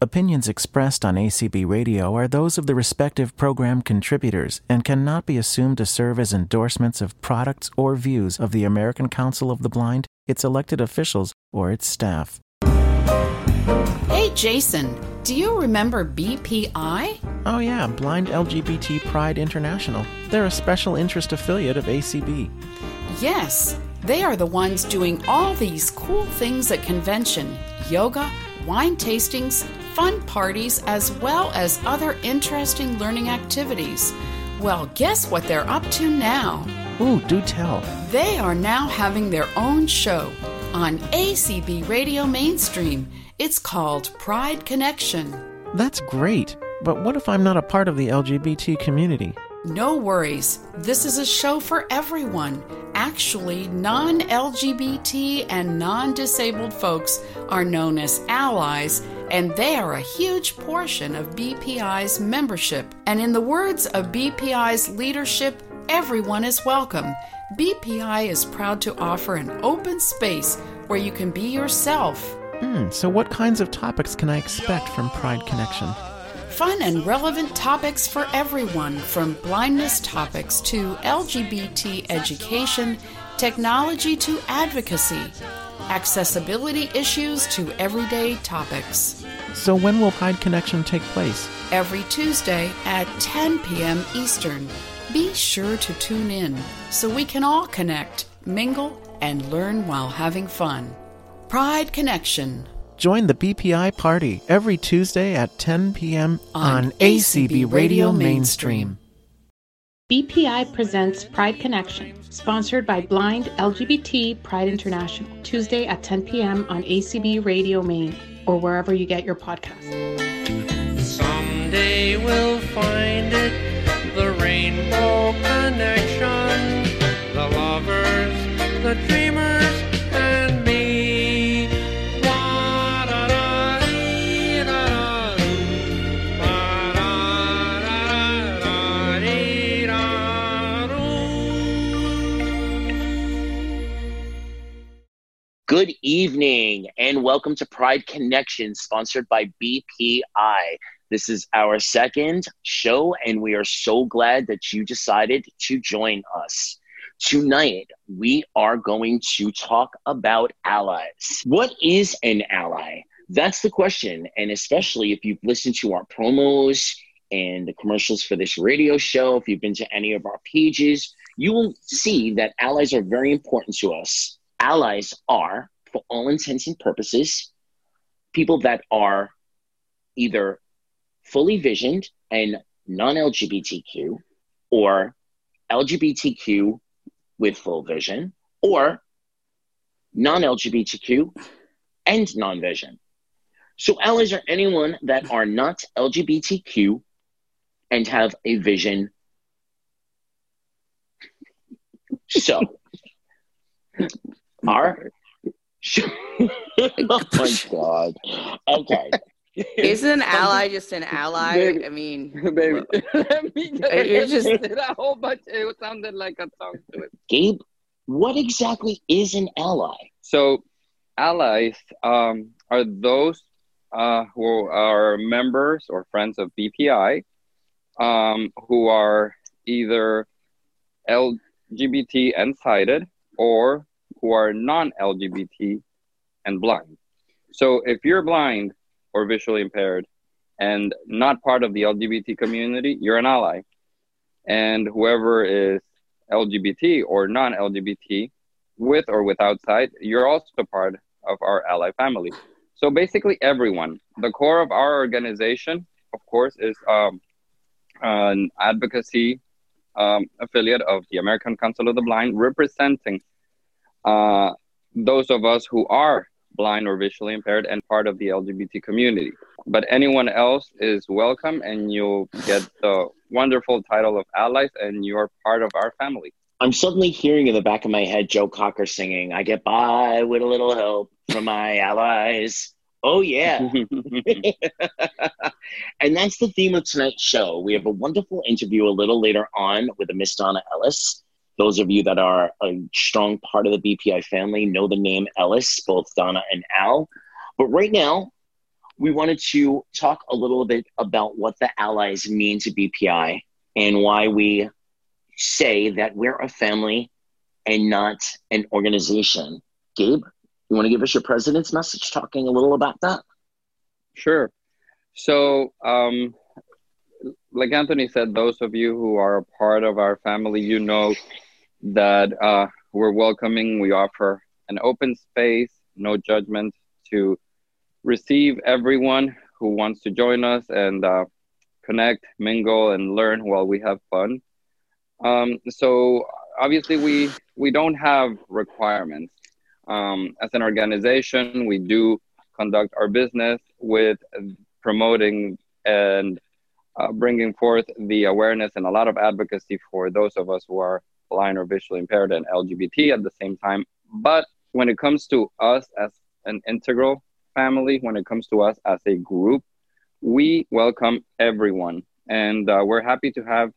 Opinions expressed on ACB Radio are those of the respective program contributors and cannot be assumed to serve as endorsements of products or views of the American Council of the Blind, its elected officials, or its staff. Hey, Jason, do you remember BPI? Oh, yeah, Blind LGBT Pride International. They're a special interest affiliate of ACB. Yes, they are the ones doing all these cool things at convention yoga, wine tastings, fun parties, as well as other interesting learning activities. Well, guess what they're up to now? Ooh, do tell. They are now having their own show on ACB Radio Mainstream. It's called Pride Connection. That's great. But what if I'm not a part of the LGBT community? No worries. This is a show for everyone. Actually, non LGBT and non disabled folks are known as allies, and they are a huge portion of BPI's membership. And in the words of BPI's leadership, everyone is welcome. BPI is proud to offer an open space where you can be yourself. Hmm, so what kinds of topics can I expect from Pride Connection? Fun and relevant topics for everyone, from blindness topics to LGBT education, technology to advocacy, accessibility issues to everyday topics. So when will Pride Connection take place? Every Tuesday at 10 p.m. Eastern. Be sure to tune in so we can all connect, mingle, and learn while having fun. Pride Connection. Join the BPI party every Tuesday at 10 p.m. on, On ACB ACB Radio Radio Mainstream. BPI presents Pride Connection, sponsored by Blind LGBT Pride International, Tuesday at 10 p.m. on ACB Radio Maine or wherever you get your podcasts. Someday we'll find it, the rainbow connection, the lovers, the dreamers, Good evening and welcome to Pride Connection, sponsored by BPI. This is our second show, and we are so glad that you decided to join us. Tonight, we are going to talk about allies. What is an ally? That's the question. And especially if you've listened to our promos and the commercials for this radio show, if you've been to any of our pages, you will see that allies are very important to us allies are, for all intents and purposes, people that are either fully visioned and non LGBTQ or LGBTQ with full vision or non LGBTQ and non vision. So, allies are anyone that are not LGBTQ and have a vision. So, our oh my god. Okay. Isn't an ally just an ally? Baby. I mean, Baby, let me just- did a whole bunch. It sounded like a song to it. Gabe, what exactly is an ally? So, allies um, are those uh, who are members or friends of BPI, um, who are either LGBT and sighted or who are non-LGBT and blind. So, if you're blind or visually impaired and not part of the LGBT community, you're an ally. And whoever is LGBT or non LGBT, with or without sight, you're also part of our ally family. So basically, everyone. The core of our organization, of course, is um, an advocacy um, affiliate of the American Council of the Blind, representing uh, those of us who are blind or visually impaired and part of the LGBT community. But anyone else is welcome, and you'll get the wonderful title of allies, and you're part of our family. I'm suddenly hearing in the back of my head Joe Cocker singing, I get by with a little help from my allies. Oh, yeah. and that's the theme of tonight's show. We have a wonderful interview a little later on with a Miss Donna Ellis. Those of you that are a strong part of the BPI family know the name Ellis, both Donna and Al. But right now, we wanted to talk a little bit about what the allies mean to BPI and why we say that we're a family and not an organization. Gabe, you want to give us your president's message talking a little about that? Sure. So, um, like Anthony said, those of you who are a part of our family, you know that uh, we're welcoming. We offer an open space, no judgment to receive everyone who wants to join us and uh, connect, mingle, and learn while we have fun. Um, so obviously, we we don't have requirements. Um, as an organization, we do conduct our business with promoting and uh, bringing forth the awareness and a lot of advocacy for those of us who are blind or visually impaired and LGBT at the same time. But when it comes to us as an integral family, when it comes to us as a group, we welcome everyone. And uh, we're happy to have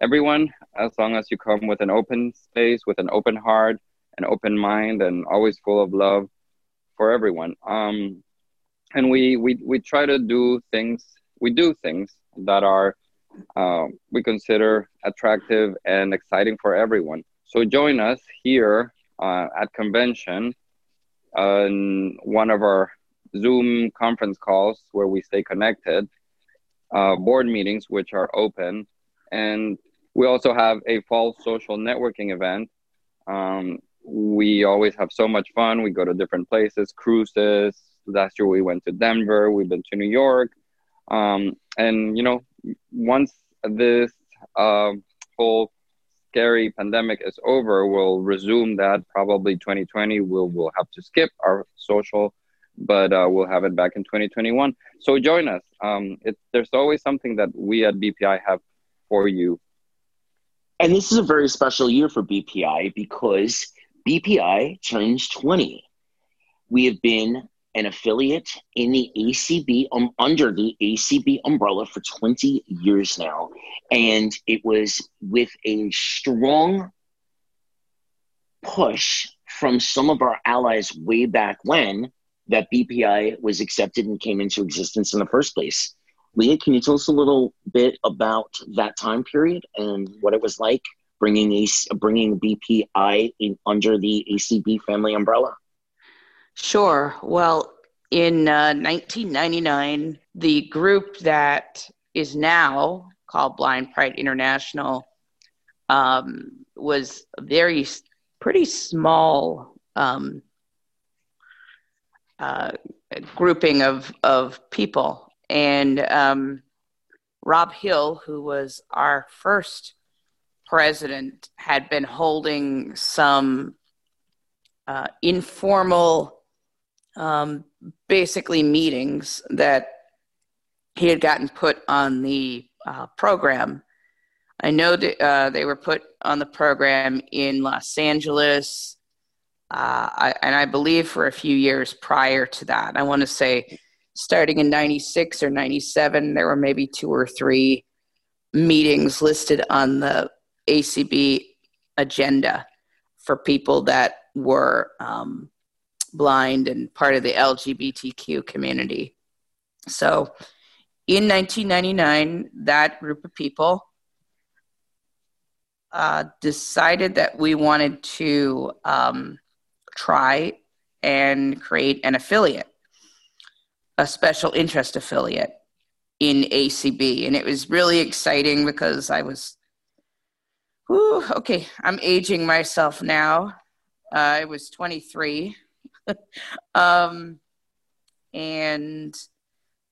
everyone as long as you come with an open space, with an open heart, an open mind, and always full of love for everyone. Um, and we, we, we try to do things, we do things that are, uh, we consider attractive and exciting for everyone. So join us here uh, at convention on one of our Zoom conference calls where we stay connected, uh, board meetings which are open, and we also have a fall social networking event. Um, we always have so much fun. We go to different places, cruises. Last year we went to Denver. We've been to New York, um, and you know, once this uh, whole scary pandemic is over, we'll resume that. Probably 2020, we'll we'll have to skip our social, but uh, we'll have it back in 2021. So join us. Um, it, there's always something that we at BPI have for you. And this is a very special year for BPI because BPI turns 20. We have been an affiliate in the ACB, um, under the ACB umbrella for 20 years now. And it was with a strong push from some of our allies way back when that BPI was accepted and came into existence in the first place. Leah, can you tell us a little bit about that time period and what it was like bringing bringing BPI in under the ACB family umbrella? Sure. Well, in uh, 1999, the group that is now called Blind Pride International um, was a very pretty small um, uh, grouping of of people, and um, Rob Hill, who was our first president, had been holding some uh, informal um, basically meetings that he had gotten put on the uh, program. I know that uh, they were put on the program in Los Angeles, uh, I, and I believe for a few years prior to that. I want to say starting in 96 or 97, there were maybe two or three meetings listed on the ACB agenda for people that were um, blind and part of the LGBTQ community. So in 1999, that group of people uh, decided that we wanted to um, try and create an affiliate, a special interest affiliate in ACB. And it was really exciting because I was, whew, okay, I'm aging myself now. Uh, I was 23 um, and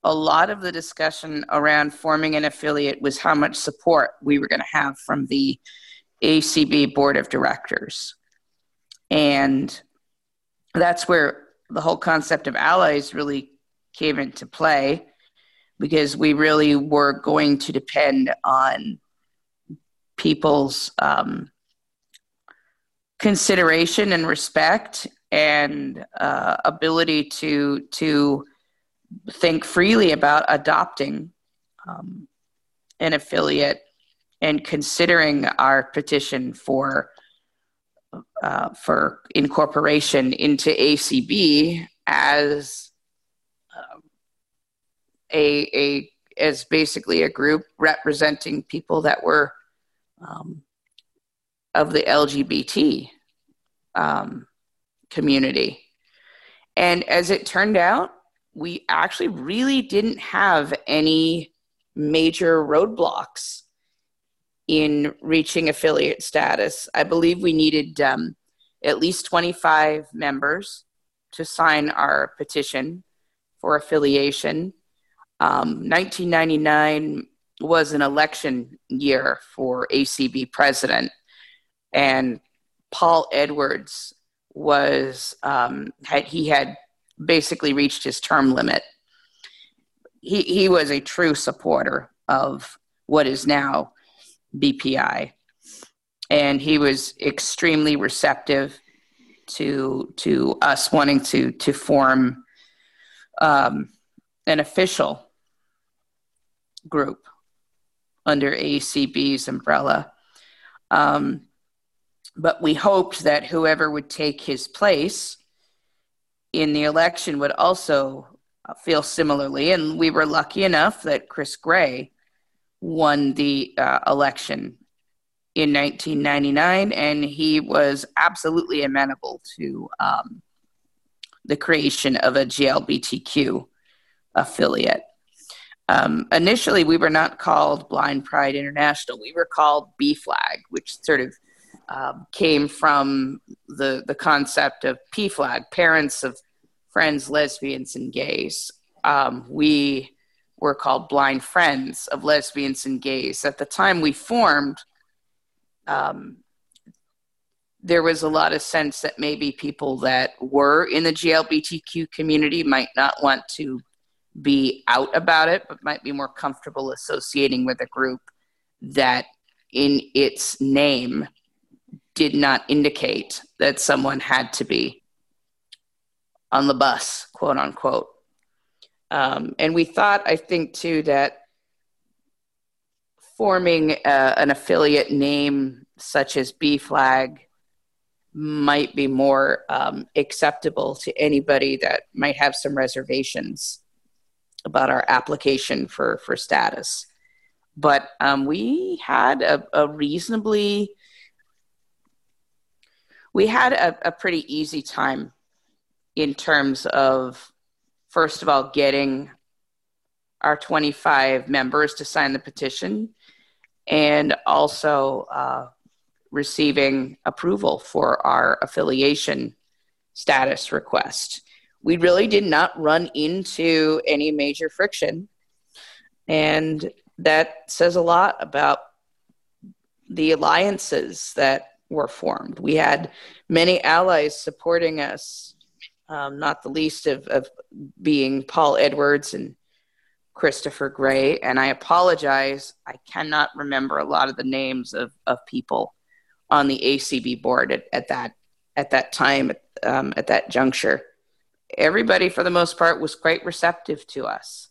a lot of the discussion around forming an affiliate was how much support we were going to have from the ACB board of directors. And that's where the whole concept of allies really came into play because we really were going to depend on people's um, consideration and respect and uh, ability to to think freely about adopting um, an affiliate and considering our petition for uh, for incorporation into ACB as uh, a a as basically a group representing people that were um, of the LGBT um, community. And as it turned out, we actually really didn't have any major roadblocks in reaching affiliate status. I believe we needed um, at least 25 members to sign our petition for affiliation. Um, 1999 was an election year for ACB president, and Paul Edwards was um, had, he had basically reached his term limit. He he was a true supporter of what is now BPI, and he was extremely receptive to to us wanting to to form um, an official group under ACB's umbrella. Um, but we hoped that whoever would take his place in the election would also feel similarly. And we were lucky enough that Chris Gray won the uh, election in 1999, and he was absolutely amenable to um, the creation of a GLBTQ affiliate. Um, initially, we were not called Blind Pride International. We were called B Flag, which sort of um, came from the the concept of PFLAG, parents of friends, lesbians, and gays. Um, we were called Blind Friends of Lesbians and Gays. At the time we formed, um, there was a lot of sense that maybe people that were in the GLBTQ community might not want to be out about it, but might be more comfortable associating with a group that in its name did not indicate that someone had to be on the bus, quote unquote. Um, and we thought, I think, too, that forming uh, an affiliate name such as B Flag might be more um, acceptable to anybody that might have some reservations about our application for, for status. But um, we had a, a reasonably we had a, a pretty easy time in terms of first of all getting our 25 members to sign the petition and also uh, receiving approval for our affiliation status request. We really did not run into any major friction. And that says a lot about the alliances that were formed. We had many allies supporting us, um, not the least of, of being Paul Edwards and Christopher Gray. And I apologize, I cannot remember a lot of the names of, of people on the ACB board at, at that at that time, um, at that juncture. Everybody, for the most part, was quite receptive to us.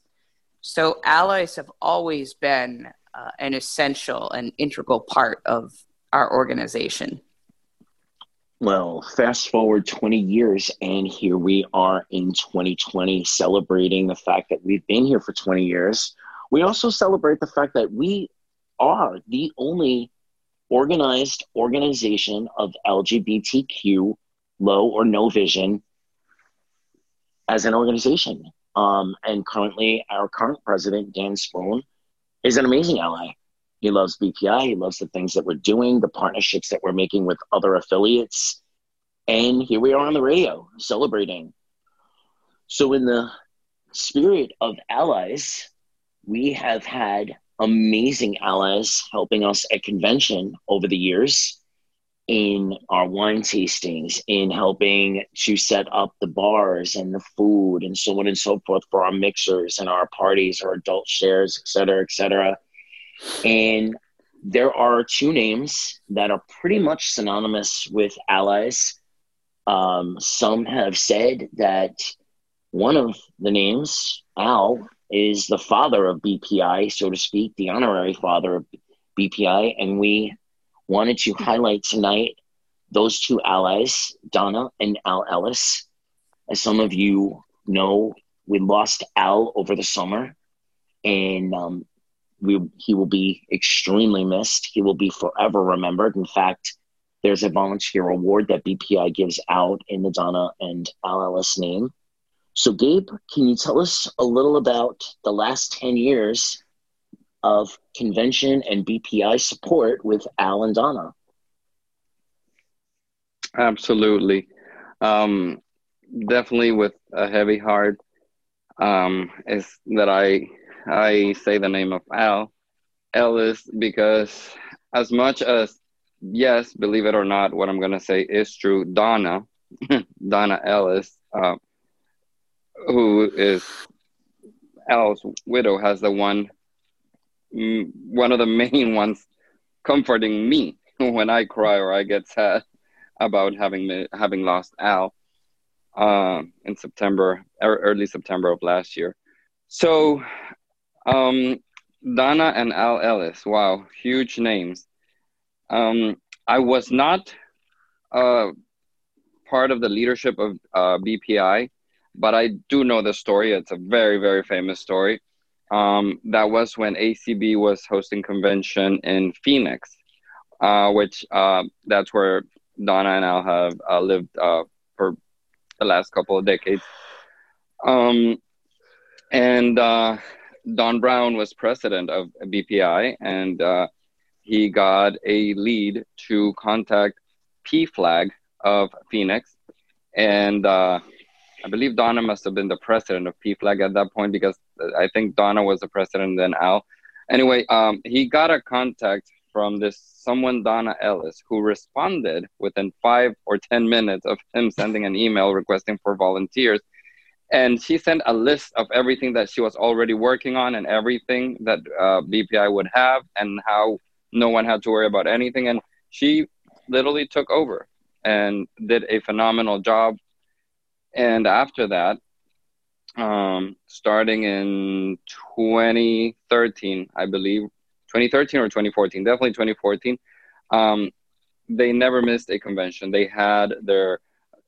So allies have always been uh, an essential and integral part of our organization? Well, fast forward 20 years, and here we are in 2020 celebrating the fact that we've been here for 20 years. We also celebrate the fact that we are the only organized organization of LGBTQ low or no vision as an organization. Um, and currently, our current president, Dan Spoone, is an amazing ally. He loves BPI. He loves the things that we're doing, the partnerships that we're making with other affiliates. And here we are on the radio celebrating. So, in the spirit of allies, we have had amazing allies helping us at convention over the years in our wine tastings, in helping to set up the bars and the food and so on and so forth for our mixers and our parties, our adult shares, et cetera, et cetera. And there are two names that are pretty much synonymous with allies. Um, some have said that one of the names, Al, is the father of BPI, so to speak, the honorary father of BPI. And we wanted to highlight tonight those two allies, Donna and Al Ellis. As some of you know, we lost Al over the summer and um, we, he will be extremely missed. He will be forever remembered. In fact, there's a volunteer award that BPI gives out in the Donna and Al Ellis name. So, Gabe, can you tell us a little about the last 10 years of convention and BPI support with Al and Donna? Absolutely. Um, definitely with a heavy heart um, is that I I say the name of Al Ellis because as much as yes, believe it or not, what I'm gonna say is true. Donna, Donna Ellis, uh, who is Al's widow, has the one mm, one of the main ones comforting me when I cry or I get sad about having having lost Al uh, in September, early September of last year. So, um, Donna and Al Ellis, wow, huge names. Um, I was not uh, part of the leadership of uh, BPI, but I do know the story. It's a very, very famous story. Um, that was when ACB was hosting convention in Phoenix, uh, which uh, that's where Donna and Al have uh, lived uh, for the last couple of decades. Um, and Don Brown was president of BPI, and uh, he got a lead to contact PFLAG of Phoenix. And uh, I believe Donna must have been the president of PFLAG at that point because I think Donna was the president, then Al. Anyway, um, he got a contact from this someone Donna Ellis who responded within five or ten minutes of him sending an email requesting for volunteers. And she sent a list of everything that she was already working on and everything that uh, BPI would have and how no one had to worry about anything. And she literally took over and did a phenomenal job. And after that, um, starting in 2013, I believe, 2013 or 2014, definitely 2014. Um, they never missed a convention. They had their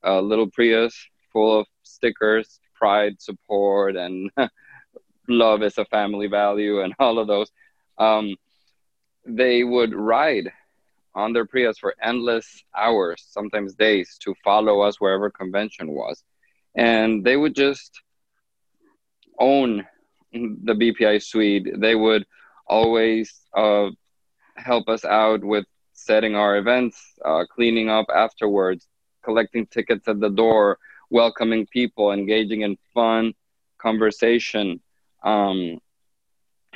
uh, little Prius full of stickers, pride, support, and love is a family value, and all of those. Um, they would ride on their Prius for endless hours, sometimes days, to follow us wherever convention was. And they would just own the BPI suite. They would always uh, help us out with setting our events, uh, cleaning up afterwards, collecting tickets at the door, welcoming people, engaging in fun conversation. Um,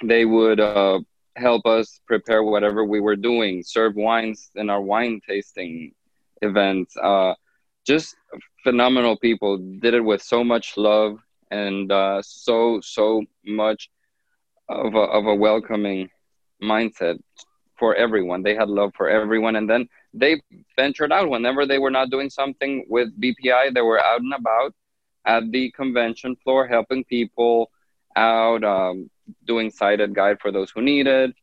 they would uh, help us prepare whatever we were doing, serve wines in our wine tasting events. Uh, just phenomenal people did it with so much love and uh, so so much of a, of a welcoming mindset for everyone. They had love for everyone, and then they ventured out whenever they were not doing something with BPI. They were out and about at the convention floor, helping people out, um, doing sighted guide for those who needed,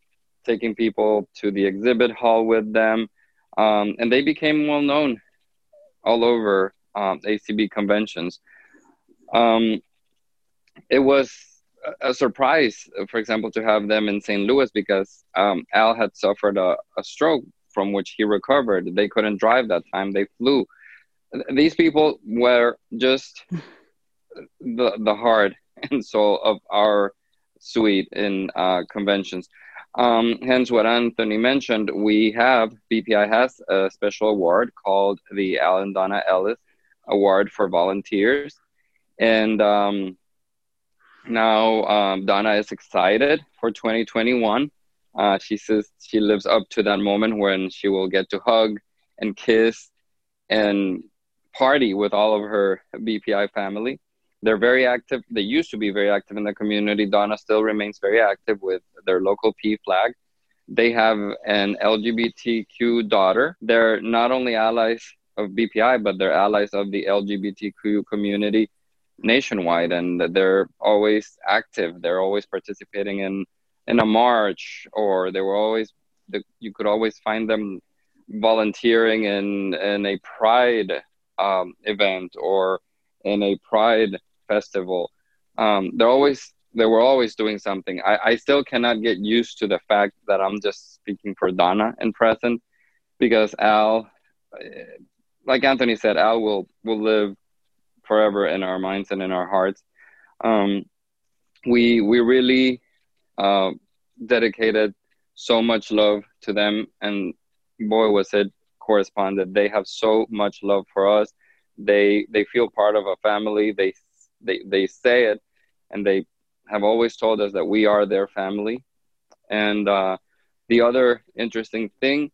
taking people to the exhibit hall with them, um, and they became well known all over um, ACB conventions. Um, it was a surprise, for example, to have them in St. Louis because um, Al had suffered a, a, stroke from which he recovered. They couldn't drive that time; they flew. These people were just the the heart and soul of our suite in uh, conventions. Um, hence, what Anthony mentioned, we have BPI has a special award called the Al and Donna Ellis Award for Volunteers, and um, now um, Donna is excited for 2021. Uh, she says she lives up to that moment when she will get to hug and kiss and party with all of her BPI family. They're very active. They used to be very active in the community. Donna still remains very active with their local PFLAG. They have an LGBTQ daughter. They're not only allies of BPI, but they're allies of the LGBTQ community nationwide and they're always active they're always participating in in a march or they were always you could always find them volunteering in in a pride um, event or in a pride festival um, they're always they were always doing something. I, I still cannot get used to the fact that I'm just speaking for Donna in present because Al, like Anthony said, Al will will live forever in our minds and in our hearts. Um, we we really uh, dedicated so much love to them, and boy was it corresponded. They have so much love for us. They they feel part of a family. They they they say it, and they have always told us that we are their family. And uh, the other interesting thing,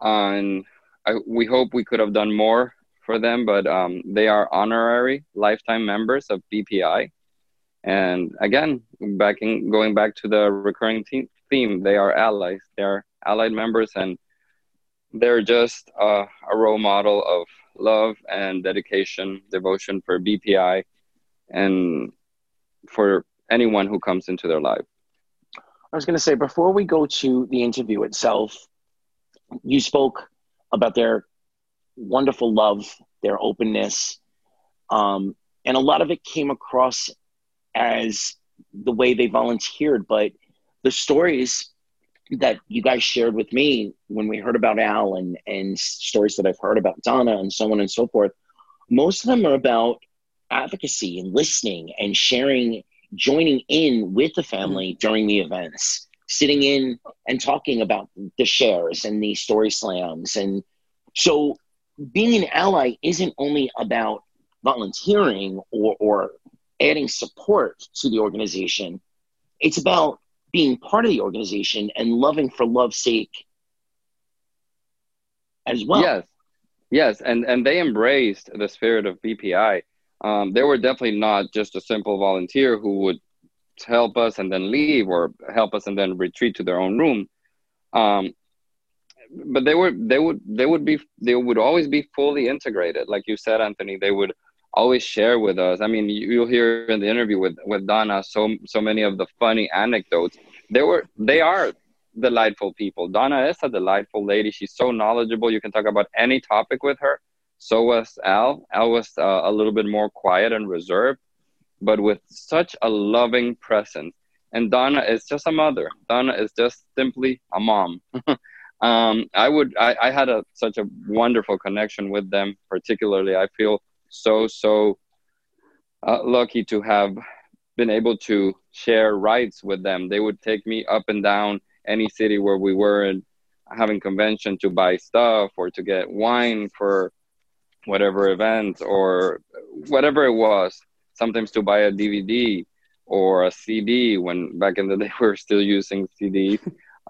on I, we hope we could have done more for them, but um, they are honorary lifetime members of BPI. And again, backing going back to the recurring theme, they are allies. They are allied members, and they're just uh, a role model of love and dedication, devotion for BPI, and for anyone who comes into their life. I was going to say before we go to the interview itself, you spoke about their wonderful love, their openness, um, and a lot of it came across as the way they volunteered. But the stories that you guys shared with me when we heard about Al and and stories that I've heard about Donna and so on and so forth, most of them are about advocacy and listening and sharing, joining in with the family during the events, sitting in and talking about the shares and the story slams. And so being an ally isn't only about volunteering or, or adding support to the organization. It's about being part of the organization and loving for love's sake as well. Yes, yes, and and they embraced the spirit of BPI. Um, they were definitely not just a simple volunteer who would help us and then leave, or help us and then retreat to their own room. Um, but they were they would they would be they would always be fully integrated, like you said, Anthony. They would always share with us. I mean, you'll hear in the interview with with Donna so so many of the funny anecdotes. They were they are delightful people. Donna is a delightful lady. She's so knowledgeable. You can talk about any topic with her. So was Al. Al was uh, a little bit more quiet and reserved, but with such a loving presence. And Donna is just a mother. Donna is just simply a mom. um, I would I, I had a such a wonderful connection with them. Particularly, I feel so so uh, lucky to have been able to share rides with them. They would take me up and down any city where we were having convention to buy stuff or to get wine for whatever event or whatever it was. Sometimes to buy a DVD or a CD when back in the day we were still using CDs.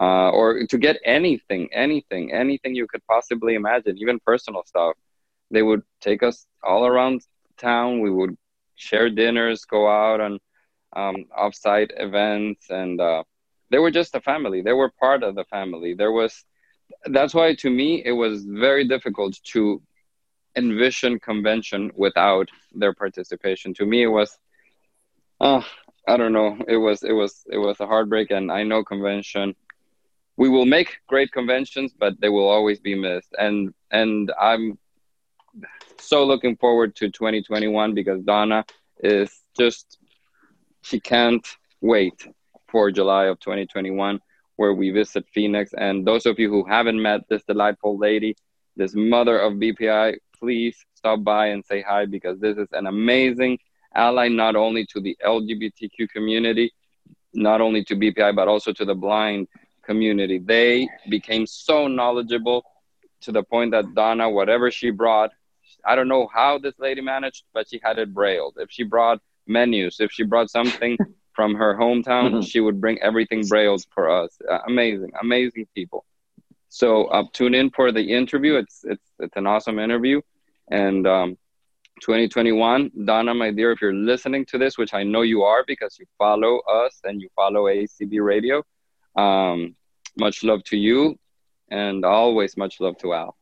Uh, or to get anything, anything, anything you could possibly imagine, even personal stuff they would take us all around town. We would share dinners, go out on um, offsite events, and uh, they were just a family. They were part of the family. There was that's why to me it was very difficult to envision convention without their participation. To me, it was. Uh, I don't know. It was it was it was a heartbreak, and I know convention. We will make great conventions, but they will always be missed. And and I'm so looking forward to 2021 because Donna is just she can't wait for July of 2021 where we visit Phoenix. And those of you who haven't met this delightful lady, this mother of BPI, please stop by and say hi because this is an amazing ally not only to the LGBTQ community, not only to BPI, but also to the blind community. They became so knowledgeable to the point that Donna, whatever she brought, I don't know how this lady managed, but she had it brailled. If she brought menus, if she brought something from her hometown, mm-hmm. she would bring everything brailled for us. Uh, amazing, amazing people. So uh, tune in for the interview. It's it's it's an awesome interview, and um, 2021, Donna, my dear, if you're listening to this, which I know you are because you follow us and you follow ACB Radio, um, much love to you, and always much love to Al.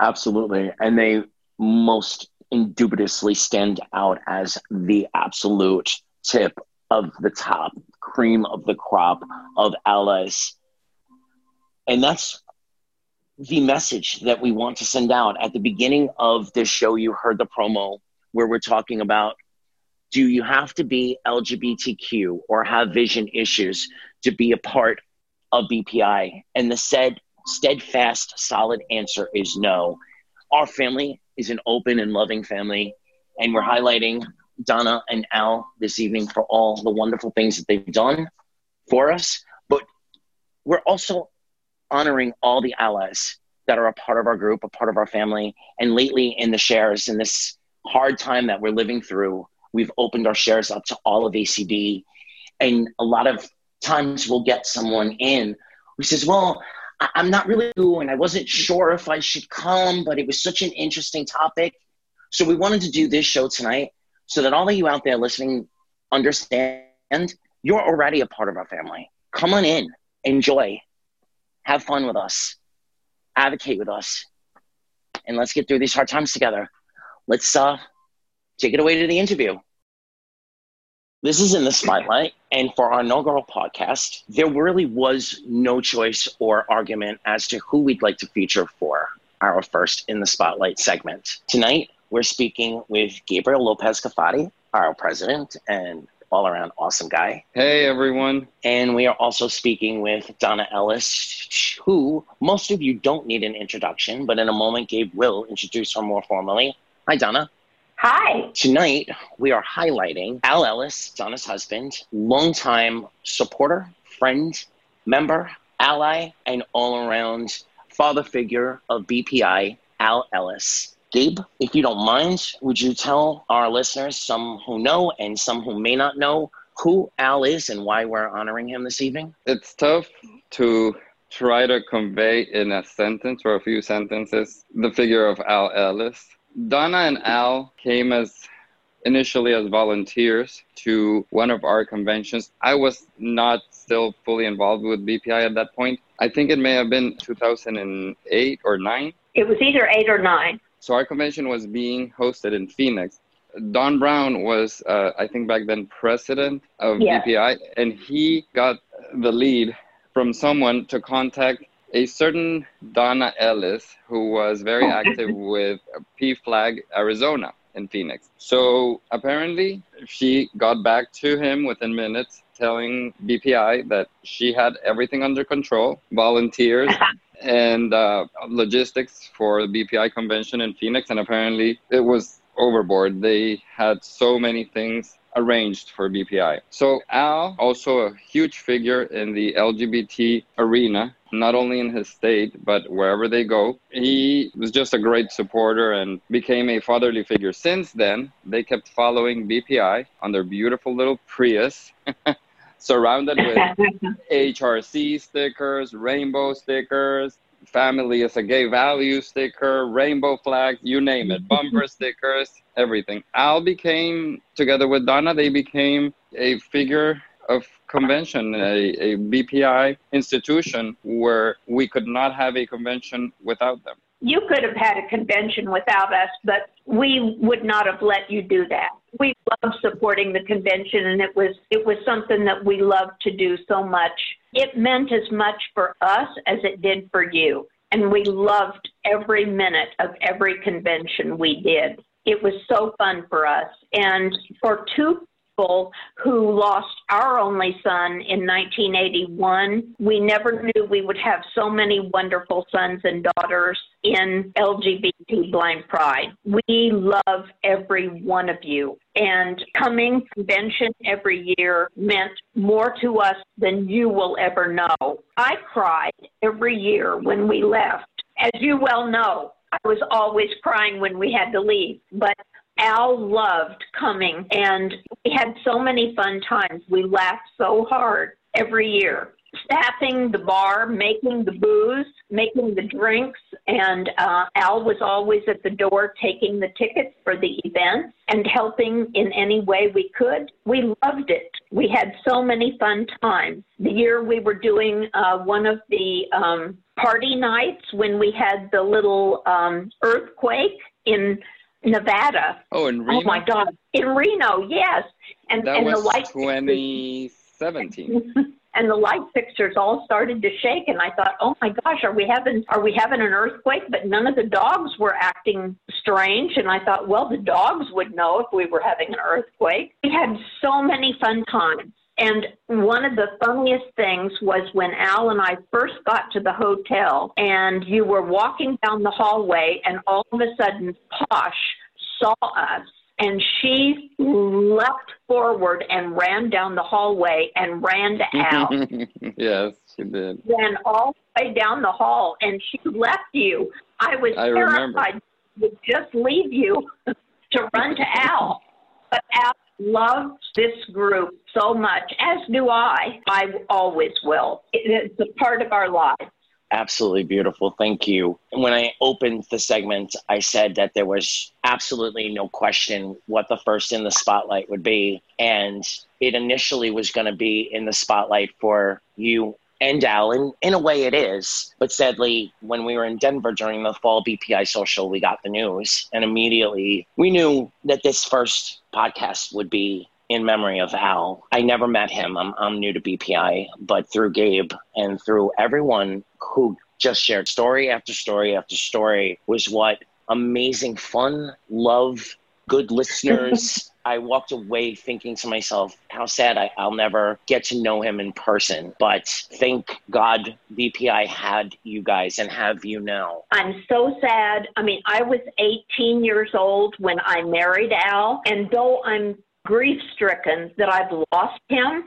Absolutely. And they most indubitably stand out as the absolute tip of the top, cream of the crop of allies. And that's the message that we want to send out. At the beginning of this show, you heard the promo where we're talking about Do you have to be LGBTQ or have vision issues to be a part of BPI? And the said steadfast, solid answer is no. Our family is an open and loving family, and we're highlighting Donna and Al this evening for all the wonderful things that they've done for us. But we're also honoring all the allies that are a part of our group, a part of our family. And lately, in the shares, in this hard time that we're living through, we've opened our shares up to all of ACB. And a lot of times we'll get someone in who says, Well, I'm not really and I wasn't sure if I should come, but it was such an interesting topic. So we wanted to do this show tonight so that all of you out there listening understand you're already a part of our family. Come on in, enjoy, have fun with us, advocate with us, and let's get through these hard times together. Let's uh, take it away to the interview. This is in the spotlight. And for our inaugural podcast, there really was no choice or argument as to who we'd like to feature for our first in the spotlight segment. Tonight, we're speaking with Gabriel Lopez Cafati, our president and all around awesome guy. Hey, everyone. And we are also speaking with Donna Ellis, who most of you don't need an introduction, but in a moment, Gabe will introduce her more formally. Hi, Donna. Hi. Tonight, we are highlighting Al Ellis, Donna's husband, longtime supporter, friend, member, ally, and all around father figure of BPI, Al Ellis. Gabe, if you don't mind, would you tell our listeners, some who know and some who may not know, who Al is and why we're honoring him this evening? It's tough to try to convey in a sentence or a few sentences the figure of Al Ellis. Donna and Al came as initially as volunteers to one of our conventions. I was not still fully involved with BPI at that point. I think it may have been 2008 or 9. It was either 8 or 9. So our convention was being hosted in Phoenix. Don Brown was, uh, I think back then, president of yes. BPI, and he got the lead from someone to contact a certain Donna Ellis, who was very active with PFLAG Arizona in Phoenix. So apparently, she got back to him within minutes, telling BPI that she had everything under control, volunteers. and uh, logistics for the BPI convention in Phoenix, and apparently it was overboard. They had so many things arranged for BPI. So Al, also a huge figure in the LGBT arena, not only in his state, but wherever they go. He was just a great supporter and became a fatherly figure. Since then, they kept following BPI on their beautiful little Prius. surrounded with HRC stickers, rainbow stickers, family is a gay value sticker, rainbow flags, you name it, bumper stickers, everything. Al became, together with Donna, they became a figure of convention, a, a BPI institution where we could not have a convention without them. You could have had a convention without us, but we would not have let you do that. We love supporting the convention and it was it was something that we loved to do so much. It meant as much for us as it did for you. And we loved every minute of every convention we did. It was so fun for us. And for two people who lost our only son in 1981. We never knew we would have so many wonderful sons and daughters in LGBT Blind Pride. We love every one of you. And coming convention every year meant more to us than you will ever know. I cried every year when we left. As you well know, I was always crying when we had to leave, but Al loved coming, and we had so many fun times. We laughed so hard every year. Staffing the bar, making the booze, making the drinks, and uh, Al was always at the door taking the tickets for the events and helping in any way we could. We loved it. We had so many fun times. The year we were doing uh, one of the um, party nights when we had the little um, earthquake in Nevada. Oh, in Reno. Oh my God, in Reno, yes. And that and was the light 2017. and the light fixtures all started to shake and I thought, "Oh my gosh, are we having are we having an earthquake?" But none of the dogs were acting strange and I thought, "Well, the dogs would know if we were having an earthquake." We had so many fun times. And one of the funniest things was when Al and I first got to the hotel and you were walking down the hallway and all of a sudden Posh saw us and she leapt forward and ran down the hallway and ran to Al. yes, she did. Ran all the way down the hall and she left you. I was I terrified would just leave you to run to Al. But Al loved this group so much, as do I. I always will. It's a part of our lives. Absolutely beautiful. Thank you. When I opened the segment, I said that there was absolutely no question what the first in the spotlight would be. And it initially was going to be in the spotlight for you and Al, and in a way it is. But sadly, when we were in Denver during the fall BPI social, we got the news. And immediately we knew that this first podcast would be in memory of Al. I never met him. I'm, I'm new to BPI, but through Gabe and through everyone who just shared story after story after story was what amazing fun, love, good listeners. I walked away thinking to myself, how sad I, will never get to know him in person. But thank God BPI had you guys and have you now. I'm so sad. I mean, I was 18 years old when I married Al. And though I'm grief stricken that I've lost him.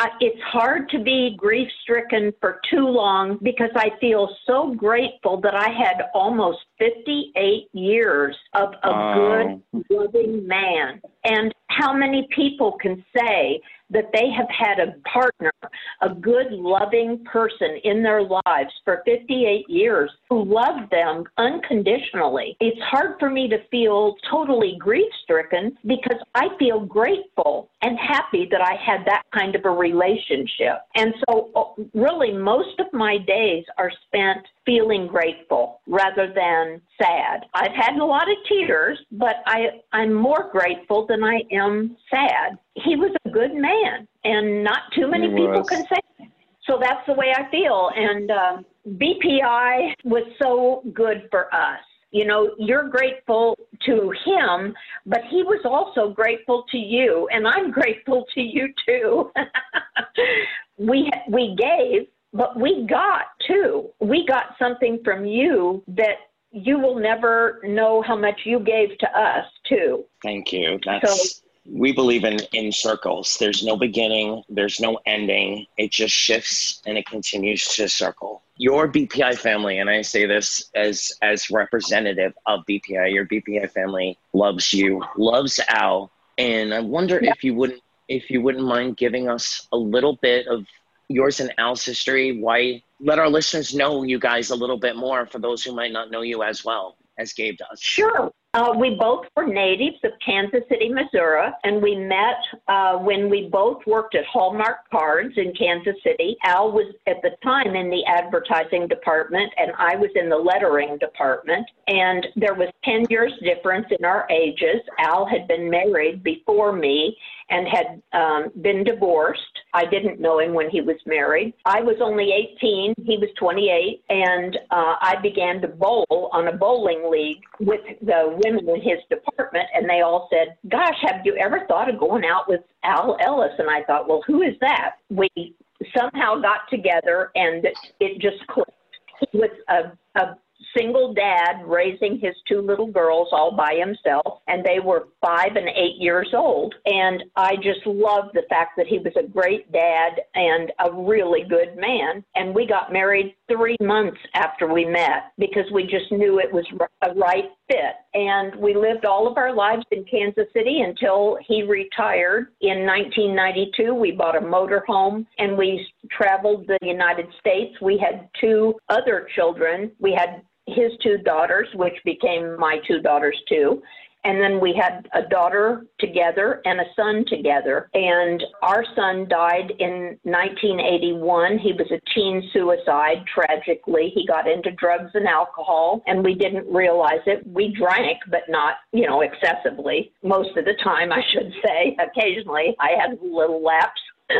Uh, it's hard to be grief stricken for too long because I feel so grateful that I had almost 58 years of a good, loving man. And how many people can say that they have had a partner, a good, loving person in their lives for 58 years who loved them unconditionally. It's hard for me to feel totally grief stricken because I feel grateful and happy that I had that kind of a relationship. And so, uh, really, most of my days are spent feeling grateful rather than sad. I've had a lot of tears, but I, I'm more grateful than I am sad. He was a good man, and not too many people can say that. So that's the way I feel. And uh, BPI was so good for us. You know, you're grateful to him, but he was also grateful to you, and I'm grateful to you too. we we gave but we got too. We got something from you that you will never know how much you gave to us too. Thank you. That's so, we believe in in circles. There's no beginning, there's no ending. It just shifts and it continues to circle. Your BPI family, and I say this as as representative of BPI, your BPI family loves you, loves Al, and I wonder yeah. if you wouldn't if you wouldn't mind giving us a little bit of yours and Al's history, why let our listeners know you guys a little bit more for those who might not know you as well as Gabe does. Sure. Uh, we both were natives of Kansas City, Missouri, and we met uh, when we both worked at Hallmark Cards in Kansas City. Al was at the time in the advertising department, and I was in the lettering department. And there was 10 years difference in our ages. Al had been married before me and had um, been divorced. I didn't know him when he was married. I was only 18, he was 28, and uh, I began to bowl on a bowling league with the women in his department, and they all said, Gosh, have you ever thought of going out with Al Ellis? And I thought, Well, who is that? We somehow got together and it just clicked. He was a, a single dad raising his two little girls all by himself, and they were five and eight years old. And I just loved the fact that he was a great dad and a really good man. And we got married three months after we met because we just knew it was a right fit. And we lived all of our lives in Kansas City until he retired in 1992. We bought a motor home and we traveled the United States. We had two other children. We had his two daughters, which became my two daughters too. And then we had a daughter together and a son together. And our son died in 1981. He was a teen suicide, tragically. He got into drugs and alcohol, and we didn't realize it. We drank, but not, you know, excessively. Most of the time, I should say. Occasionally, I had a little lapse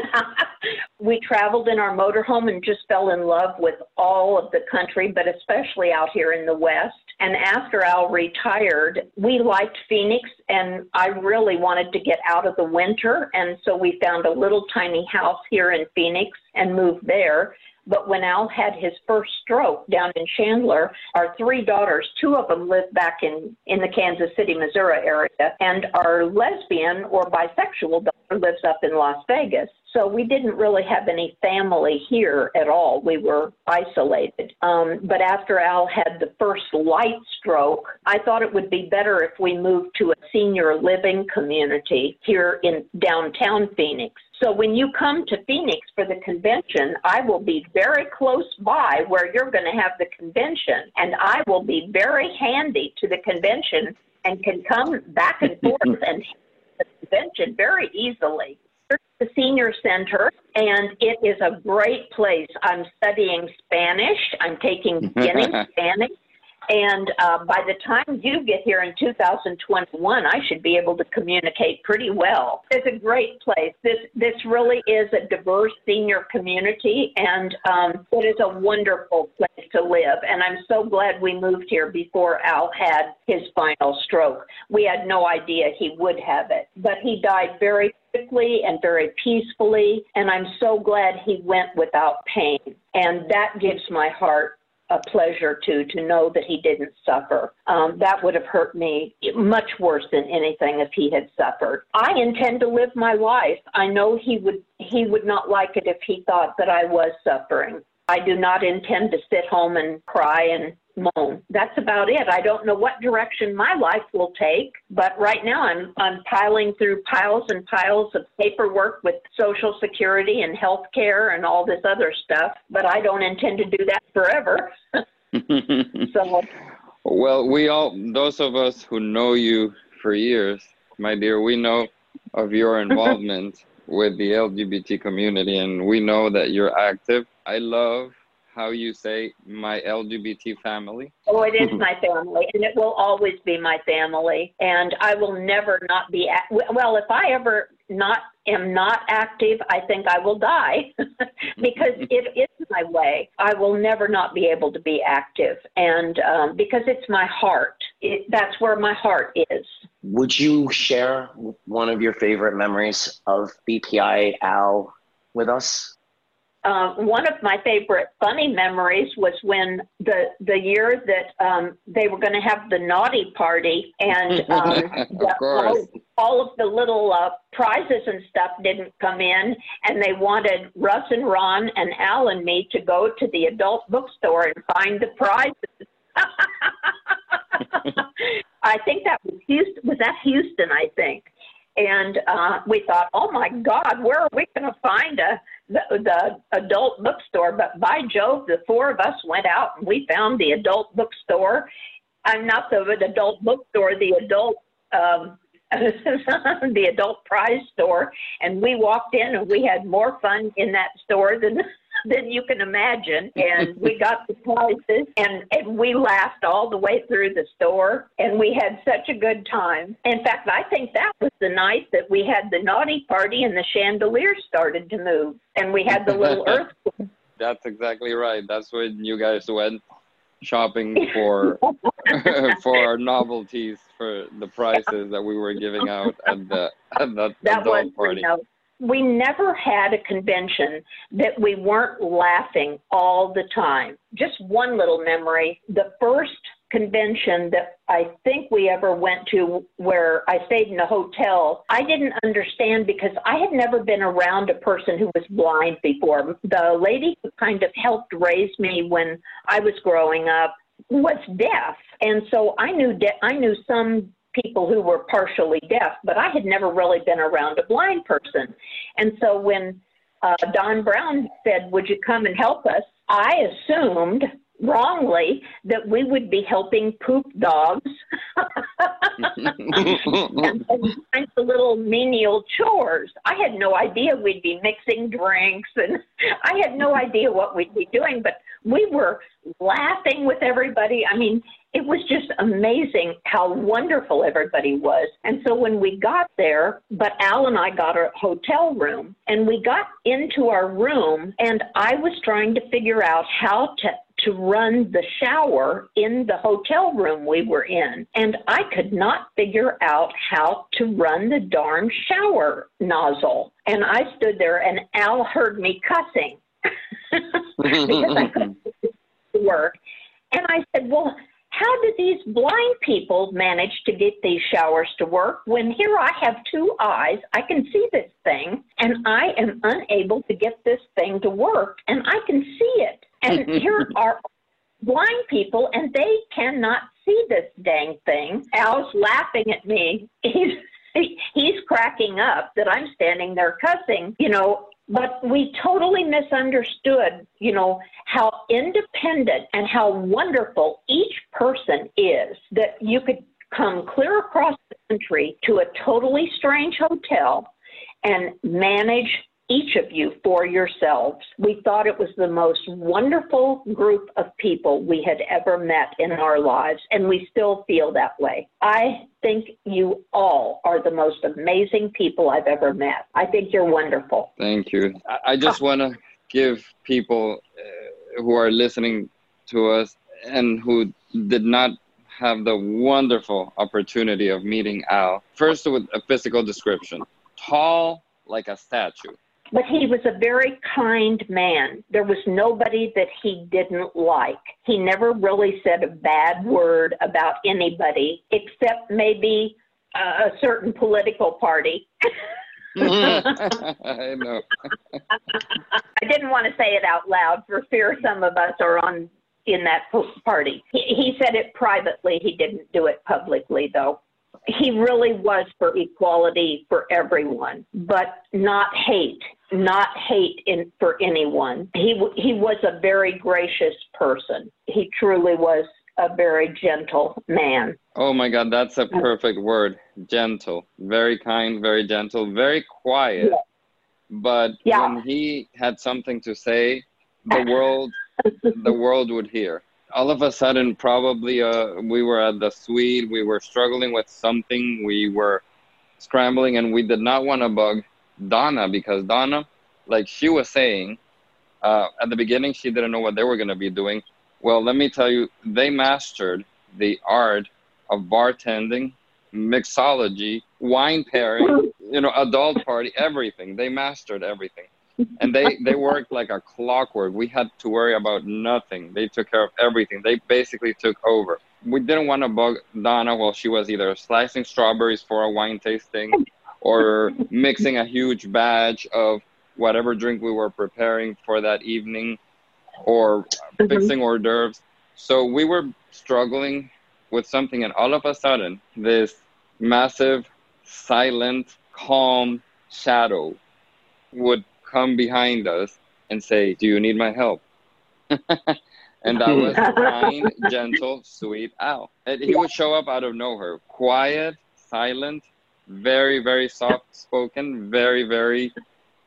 We traveled in our motorhome and just fell in love with all of the country, but especially out here in the West. And after Al retired, we liked Phoenix and I really wanted to get out of the winter. And so we found a little tiny house here in Phoenix and moved there. But when Al had his first stroke down in Chandler, our three daughters, two of them live back in, in the Kansas City, Missouri area, and our lesbian or bisexual daughter lives up in Las Vegas. So we didn't really have any family here at all. We were isolated. Um, but after Al had the first light stroke, I thought it would be better if we moved to a senior living community here in downtown Phoenix. So when you come to Phoenix for the convention, I will be very close by where you're going to have the convention, and I will be very handy to the convention and can come back and forth and the convention very easily. The senior center, and it is a great place. I'm studying Spanish. I'm taking beginning Spanish and uh, by the time you get here in 2021, I should be able to communicate pretty well. It's a great place. This this really is a diverse senior community, and um, it is a wonderful place to live. And I'm so glad we moved here before Al had his final stroke. We had no idea he would have it, but he died very quickly and very peacefully. And I'm so glad he went without pain. And that gives my heart a pleasure to to know that he didn't suffer. Um, that would have hurt me much worse than anything if he had suffered. I intend to live my life. I know he would he would not like it if he thought that I was suffering. I do not intend to sit home and cry and moan. That's about it. I don't know what direction my life will take, but right now I'm I'm piling through piles and piles of paperwork with Social Security and health care and all this other stuff, but I don't intend to do that forever. so well, we all those of us who know you for years, my dear, we know of your mm-hmm. involvement with the LGBT community and we know that you're active. I love how you say my LGBT family? Oh, it is my family, and it will always be my family. And I will never not be. Well, if I ever not am not active, I think I will die because it is my way. I will never not be able to be active, and um, because it's my heart. It, that's where my heart is. Would you share one of your favorite memories of BPI Al with us? Uh, one of my favorite funny memories was when the the year that um, they were going to have the naughty party and um, the, all, all, of the little uh, prizes and stuff didn't come in, and they wanted Russ and Ron and Al and me to go to the adult bookstore and find the prizes. I think that was Houston. Was that Houston? I think. And uh, we thought, oh my God, where are we going to find a the, the adult bookstore? But by Jove, the four of us went out and we found the adult bookstore. I'm not the adult bookstore, the adult um, the adult prize store, and we walked in and we had more fun in that store than than you can imagine. And we got the prizes and, and we laughed all the way through the store and we had such a good time. In fact, I think that was the night that we had the naughty party and the chandelier started to move and we had the little earthquake. That's exactly right. That's when you guys went shopping for for our novelties for the prices that we were giving out at the at the that adult was, party. We never had a convention that we weren't laughing all the time. Just one little memory. The first convention that I think we ever went to where I stayed in a hotel, I didn't understand because I had never been around a person who was blind before. The lady who kind of helped raise me when I was growing up was deaf. And so I knew de- I knew some people who were partially deaf, but I had never really been around a blind person. And so when uh, Don Brown said, Would you come and help us? I assumed wrongly that we would be helping poop dogs and, of little menial chores. I had no idea we'd be mixing drinks and I had no idea what we'd be doing, but we were laughing with everybody. I mean, it was just amazing how wonderful everybody was. And so when we got there, but Al and I got a hotel room and we got into our room and I was trying to figure out how to to run the shower in the hotel room we were in. And I could not figure out how to run the darn shower nozzle. And I stood there and Al heard me cussing because I couldn't work. And I said, Well, how do these blind people manage to get these showers to work when here I have two eyes, I can see this thing, and I am unable to get this thing to work, and I can see it. And here are blind people, and they cannot see this dang thing. Al's laughing at me. He's he's cracking up that I'm standing there cussing, you know, but we totally misunderstood, you know, how independent and how wonderful each person is that you could come clear across the country to a totally strange hotel and manage each of you for yourselves. We thought it was the most wonderful group of people we had ever met in our lives, and we still feel that way. I think you all are the most amazing people I've ever met. I think you're wonderful. Thank you. I just want to give people uh, who are listening to us and who did not have the wonderful opportunity of meeting Al, first with a physical description tall like a statue but he was a very kind man. There was nobody that he didn't like. He never really said a bad word about anybody except maybe uh, a certain political party. I know. I didn't want to say it out loud for fear some of us are on in that party. He, he said it privately. He didn't do it publicly, though he really was for equality for everyone, but not hate, not hate in, for anyone. He he was a very gracious person. He truly was a very gentle man. Oh my God, that's a mm. perfect word. Gentle, very kind, very gentle, very quiet. Yeah. But yeah. when he had something to say, the world, the world would hear all of a sudden probably uh, we were at the suite we were struggling with something we were scrambling and we did not want to bug donna because donna like she was saying uh, at the beginning she didn't know what they were going to be doing. Well let me tell you they mastered the art of bartending mixology wine pairing you know adult party everything. They mastered everything and they they worked like a clockwork. We had to worry about nothing. They took care of everything. They basically took over. We didn't want to bug Donna while she was either slicing strawberries for a wine tasting or mixing a huge batch of whatever drink we were preparing for that evening or mm-hmm. fixing hors d'oeuvres. So we were struggling with something, and all of a sudden, this massive, silent, calm shadow would come behind us and say, Do you need my help? and that was kind, gentle, sweet Al. And he would show up out of nowhere, quiet, silent, very, very soft spoken, very, very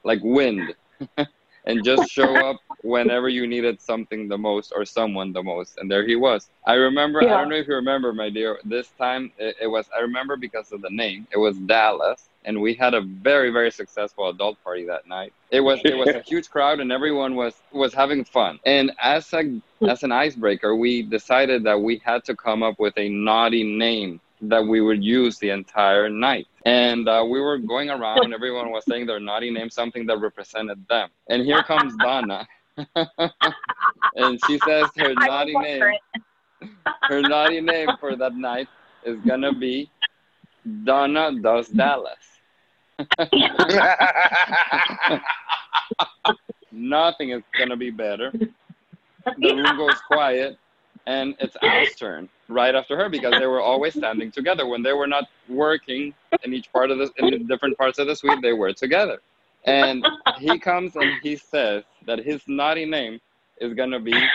like wind. and just show up whenever you needed something the most or someone the most. And there he was. I remember, yeah. I don't know if you remember, my dear, this time it, it, was, I remember because of the name, it was Dallas. And we had a very, very successful adult party that night. It was it was a huge crowd and everyone was was having fun. And as a as an icebreaker, we decided that we had to come up with a naughty name that we would use the entire night. And uh, we were going around, and everyone was saying their naughty name, something that represented them. And here comes Donna. and she says her naughty name, her naughty name for that night is gonna be Donna does Dallas. Nothing is gonna be better. The room goes quiet, and it's Al's turn right after her because they were always standing together. When they were not working in each part of the in different parts of the suite, they were together. And he comes and he says that his naughty name is gonna be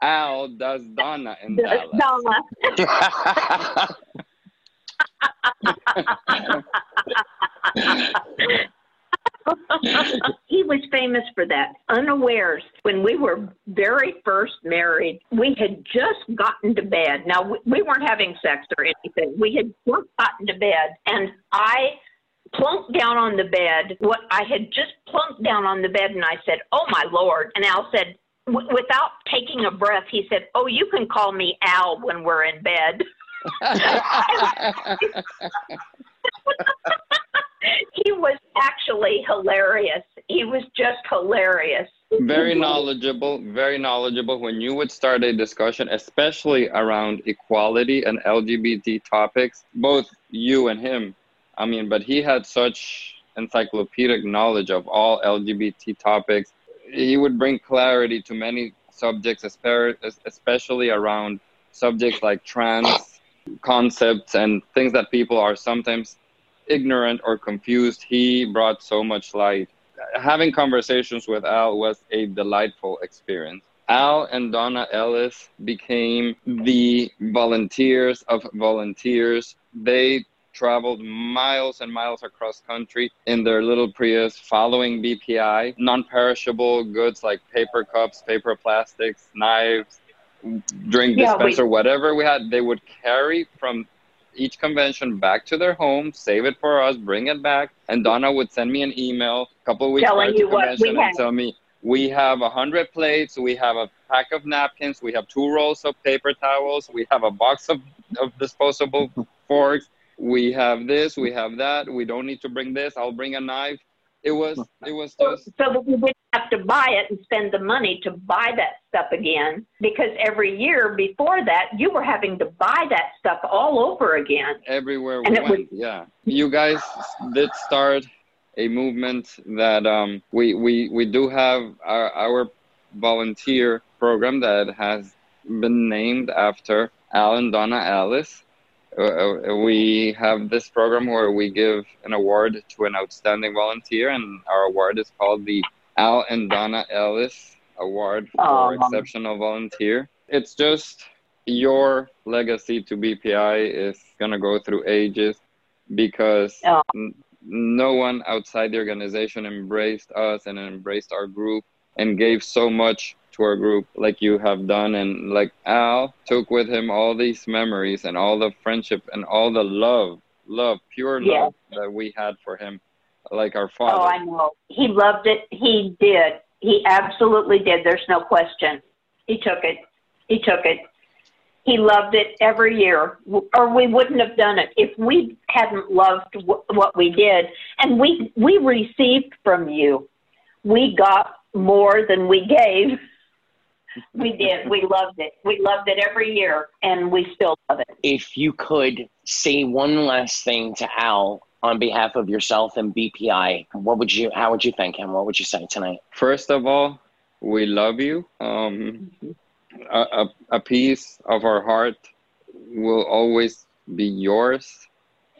Al does Donna in Dallas. Donna. he was famous for that. Unawares, when we were very first married, we had just gotten to bed. Now, we, we weren't having sex or anything. We had just gotten to bed, and I plunked down on the bed. What I had just plunked down on the bed, and I said, "Oh my lord!" And Al said, w- without taking a breath, he said, "Oh, you can call me Al when we're in bed." he was actually hilarious. He was just hilarious. very knowledgeable, very knowledgeable. When you would start a discussion, especially around equality and LGBT topics, both you and him, I mean, but he had such encyclopedic knowledge of all LGBT topics. He would bring clarity to many subjects, especially around subjects like trans concepts and things that people are sometimes ignorant or confused. He brought so much light. Having conversations with Al was a delightful experience. Al and Donna Ellis became the volunteers of volunteers. They traveled miles and miles across country in their little Prius following BPI. Non-perishable goods like paper cups, paper plastics, knives, drink Yeah, dispenser, we- whatever we had, they would carry from each convention back to their home, save it for us, bring it back, and Donna would send me an email a couple of weeks prior to you what we convention and tell me we have a hundred plates, we have a pack of napkins, we have two rolls of paper towels, we have a box of, of disposable forks, we have this, we have that, we don't need to bring this, I'll bring a knife. It was it was so just so that we didn't have to buy it and spend the money to buy that stuff again because every year before that you were having to buy that stuff all over again everywhere we And went. was- yeah, you guys did start a movement that um, we we we do have our, our volunteer program that has been named after Al and Donna Ellis. Uh, uh, we have this program where we give an award to an outstanding volunteer, and our award is called the Al and Donna Ellis Award for. Exceptional Volunteer. It's just your legacy to BPI is going to go through ages because n- no one outside the organization embraced us and embraced our group and gave so much to our group like you have done and like Al took with him all these memories and all the friendship and all the love love pure love that we had for him like our father. Oh i know. He loved it. He did. He absolutely did. There's no question. He took it. He took it. He loved it every year. Or we wouldn't have done it if we hadn't loved w- what we did. And we we received from you. We got more than we gave we did we loved it we loved it every year and we still love it if you could say one last thing to Al on behalf of yourself and BPI, what would you? How would you thank him? What would you say tonight? First of all, we love you. Um, a, a, a piece of our heart will always be yours.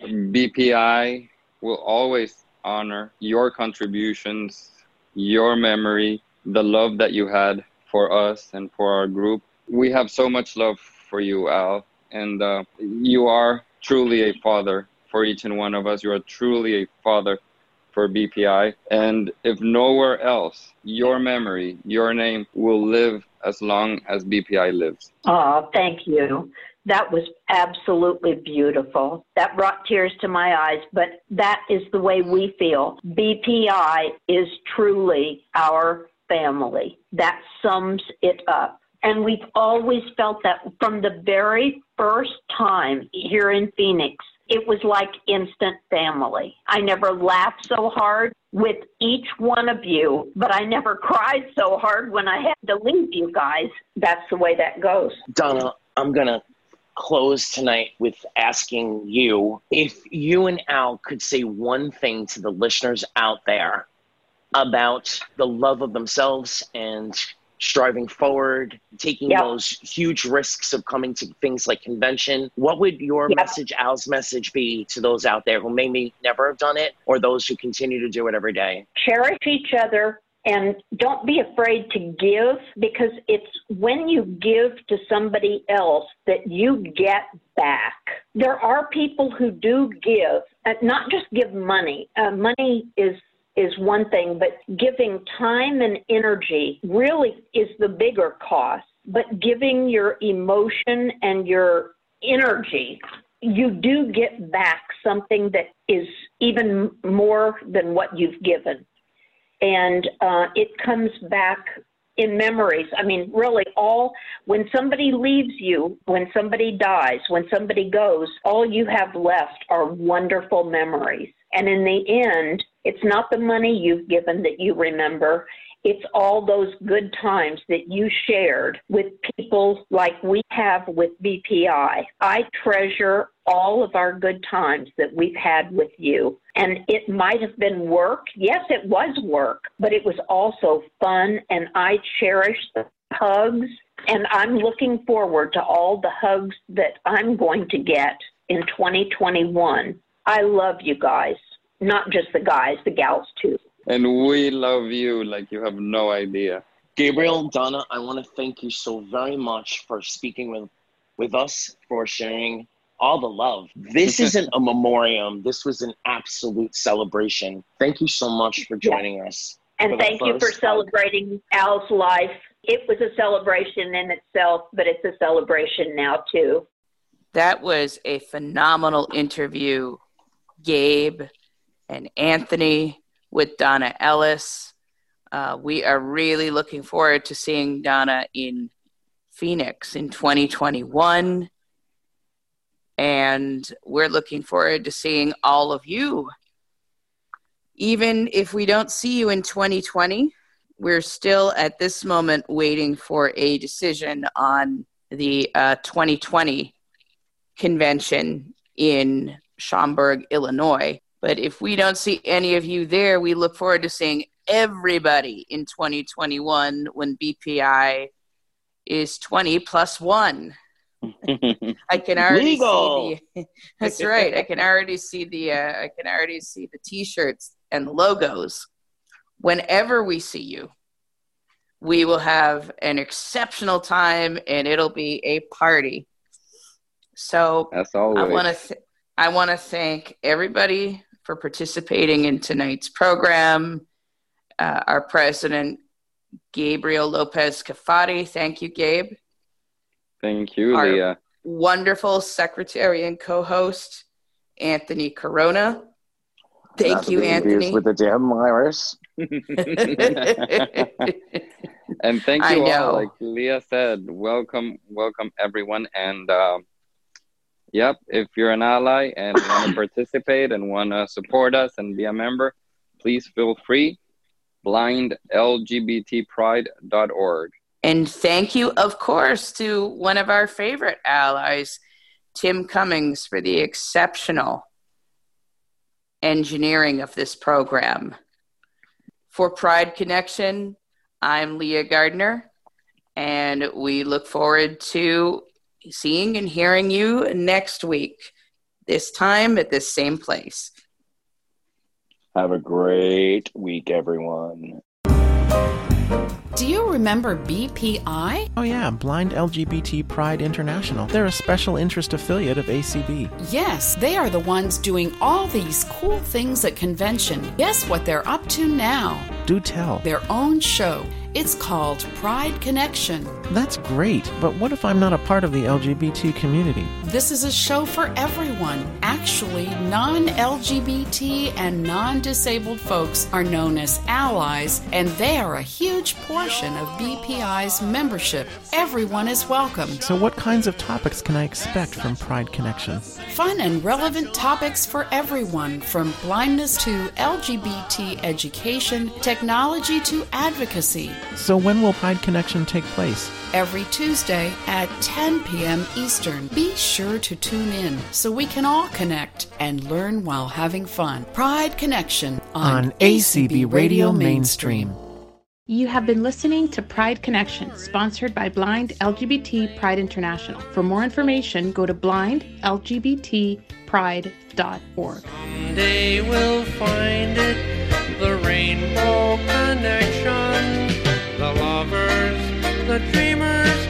BPI will always honor your contributions, your memory, the love that you had for us and for our group. We have so much love for you, Al, and uh, you are truly a father for each and one of us. You are truly a father for BPI. And if nowhere else, your memory, your name will live as long as BPI lives. Oh, thank you. That was absolutely beautiful. That brought tears to my eyes, but that is the way we feel. BPI is truly our family. That sums it up. And we've always felt that from the very first time here in Phoenix. It was like instant family. I never laughed so hard with each one of you, but I never cried so hard when I had to leave you guys. That's the way that goes. Donna, I'm gonna close tonight with asking you if you and Al could say one thing to the listeners out there about the love of themselves and striving forward, taking Yep. those huge risks of coming to things like convention. What would your Yep. message, Al's message, be to those out there who maybe never have done it or those who continue to do it every day? cherish each other, And don't be afraid to give because it's when you give to somebody else that you get back. There are people who do give, uh, not just give money. Uh, money is is one thing, but giving time and energy really is the bigger cost. But giving your emotion and your energy, you do get back something that is even more than what you've given. And uh, it comes back in memories. I mean, really, all when somebody leaves you, when somebody dies, when somebody goes, all you have left are wonderful memories. And in the end, it's not the money you've given that you remember. It's all those good times that you shared with people like we have with BPI. I treasure all of our good times that we've had with you. And it might have been work. Yes, it was work, but it was also fun. And I cherish the hugs. And I'm looking forward to all the hugs that I'm going to get in 2021. I love you guys, not just the guys, the gals too. And we love you like you have no idea. Gabriel, Donna, I want to thank you so very much for speaking with, with us, for sharing all the love. This isn't a memoriam. This was an absolute celebration. Thank you so much for joining yeah. us. And thank you for celebrating Al's life. It was a celebration in itself, but it's a celebration now too. That was a phenomenal interview, Gabe and Anthony with Donna Ellis. Uh, we are really looking forward to seeing Donna in Phoenix in 2021. And we're looking forward to seeing all of you. Even if we don't see you in 2020, we're still at this moment waiting for a decision on the uh, 2020 convention in Schaumburg, Illinois. But if we don't see any of you there, we look forward to seeing everybody in 2021 when BPI is 20 plus one. I can already Legal. see the. That's right. I can already see the. Uh, I can already see the T-shirts and the logos. Whenever we see you, we will have an exceptional time, and it'll be a party. So As always. I want to. Th- I want to thank everybody for participating in tonight's program. Uh, our president, Gabriel Lopez Cafati. Thank you, Gabe. Thank you, our Leah. Wonderful secretary and co host, Anthony Corona. Thank Not you, Anthony. With the damn virus. and thank you all. Like Leah said, welcome, welcome everyone. And uh, yep, if you're an ally and want to participate and want to support us and be a member, please feel free. BlindLGBTPride.org. And thank you, of course, to one of our favorite allies, Tim Cummings, for the exceptional engineering of this program. For Pride Connection, I'm Leah Gardner, and we look forward to seeing and hearing you next week, this time at this same place. Have a great week, everyone. Do you remember BPI? Oh, yeah, Blind LGBT Pride International. They're a special interest affiliate of ACB. Yes, they are the ones doing all these cool things at convention. Guess what they're up to now? Do tell. Their own show. It's called Pride Connection. That's great, but what if I'm not a part of the LGBT community? This is a show for everyone. Actually, non LGBT and non disabled folks are known as allies, and they are a huge portion of BPI's membership. Everyone is welcome. So, what kinds of topics can I expect from Pride Connection? Fun and relevant topics for everyone, from blindness to LGBT education, technology to advocacy. So, when will Pride Connection take place? Every Tuesday at 10 p.m. Eastern. Be sure to tune in so we can all connect and learn while having fun. Pride Connection on, on ACB Radio Mainstream. You have been listening to Pride Connection, sponsored by Blind LGBT Pride International. For more information, go to blindlgbtpride.org. Someday we'll find it the rainbow connection, the lovers, the dreamers